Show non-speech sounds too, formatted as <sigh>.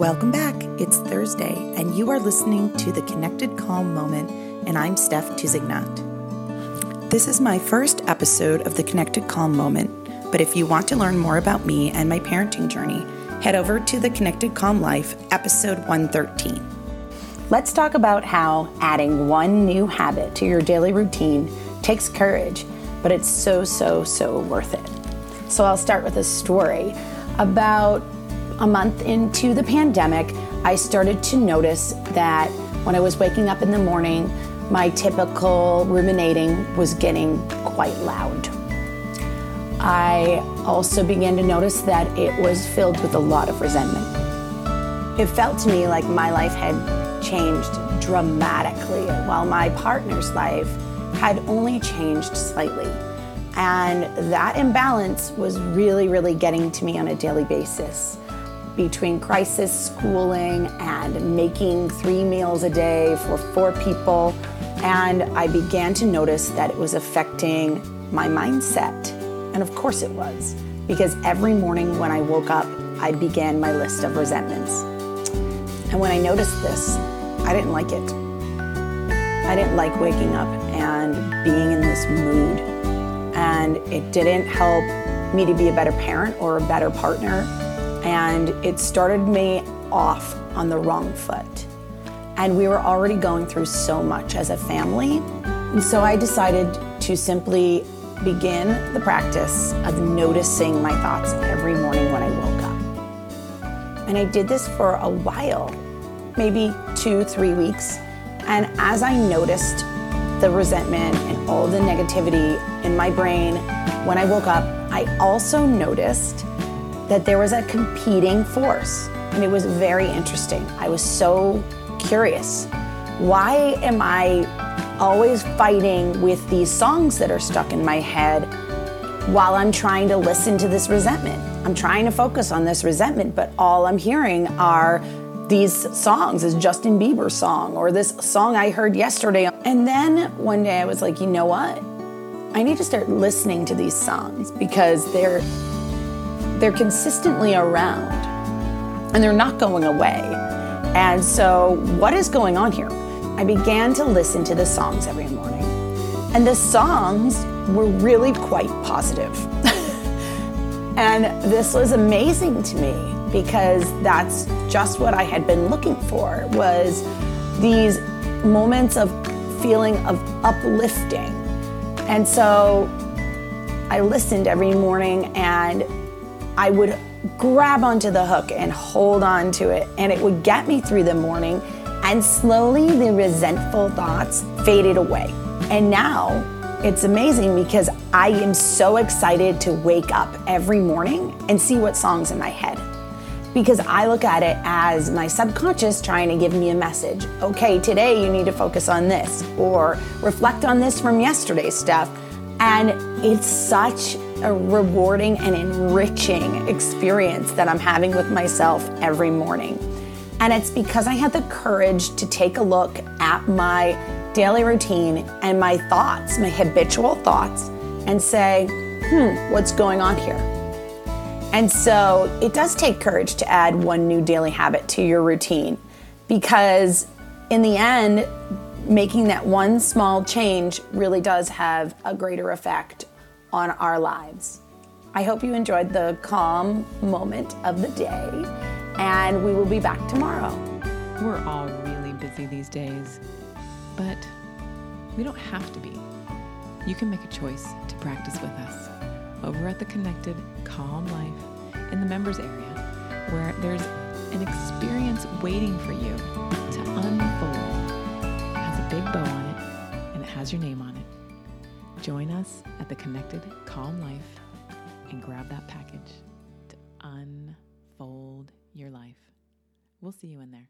Welcome back. It's Thursday, and you are listening to the Connected Calm Moment, and I'm Stef Tousignant. This is my first episode of the Connected Calm Moment, but if you want to learn more about me and my parenting journey, head over to the Connected Calm Life, episode 113. Let's talk about how adding one new habit to your daily routine takes courage, but it's so, so, so worth it. So I'll start with a story about a month into the pandemic, I started to notice that when I was waking up in the morning, my typical ruminating was getting quite loud. I also began to notice that it was filled with a lot of resentment. It felt to me like my life had changed dramatically while my partner's life had only changed slightly. And that imbalance was really, really getting to me on a daily basis between crisis schooling and making three meals a day for four people. And I began to notice that it was affecting my mindset. And of course it was, because every morning when I woke up, I began my list of resentments. And when I noticed this, I didn't like it. I didn't like waking up and being in this mood. And it didn't help me to be a better parent or a better partner and it started me off on the wrong foot. And we were already going through so much as a family. And so I decided to simply begin the practice of noticing my thoughts every morning when I woke up. And I did this for a while, maybe two, three weeks. And as I noticed the resentment and all the negativity in my brain when I woke up, I also noticed that there was a competing force. And it was very interesting. I was so curious. Why am I always fighting with these songs that are stuck in my head while I'm trying to listen to this resentment? I'm trying to focus on this resentment, but all I'm hearing are these songs, this Justin Bieber song or this song I heard yesterday. And then one day I was like, you know what? I need to start listening to these songs because they're they're consistently around and they're not going away. And so, what is going on here? I began to listen to the songs every morning. And the songs were really quite positive. <laughs> and this was amazing to me because that's just what I had been looking for was these moments of feeling of uplifting. And so I listened every morning and I would grab onto the hook and hold on to it, and it would get me through the morning. And slowly, the resentful thoughts faded away. And now it's amazing because I am so excited to wake up every morning and see what songs in my head. Because I look at it as my subconscious trying to give me a message. Okay, today you need to focus on this, or reflect on this from yesterday's stuff. And it's such a rewarding and enriching experience that I'm having with myself every morning. And it's because I had the courage to take a look at my daily routine and my thoughts, my habitual thoughts, and say, hmm, what's going on here? And so it does take courage to add one new daily habit to your routine because, in the end, making that one small change really does have a greater effect on our lives. I hope you enjoyed the calm moment of the day, and we will be back tomorrow. We're all really busy these days, but we don't have to be. You can make a choice to practice with us over at the Connected Calm Life in the members area, where there's an experience waiting for you to unfold. It has a big bow on it, and it has your name on it. Join us at the Connected Calm Life and grab that package to unfold your life. We'll see you in there.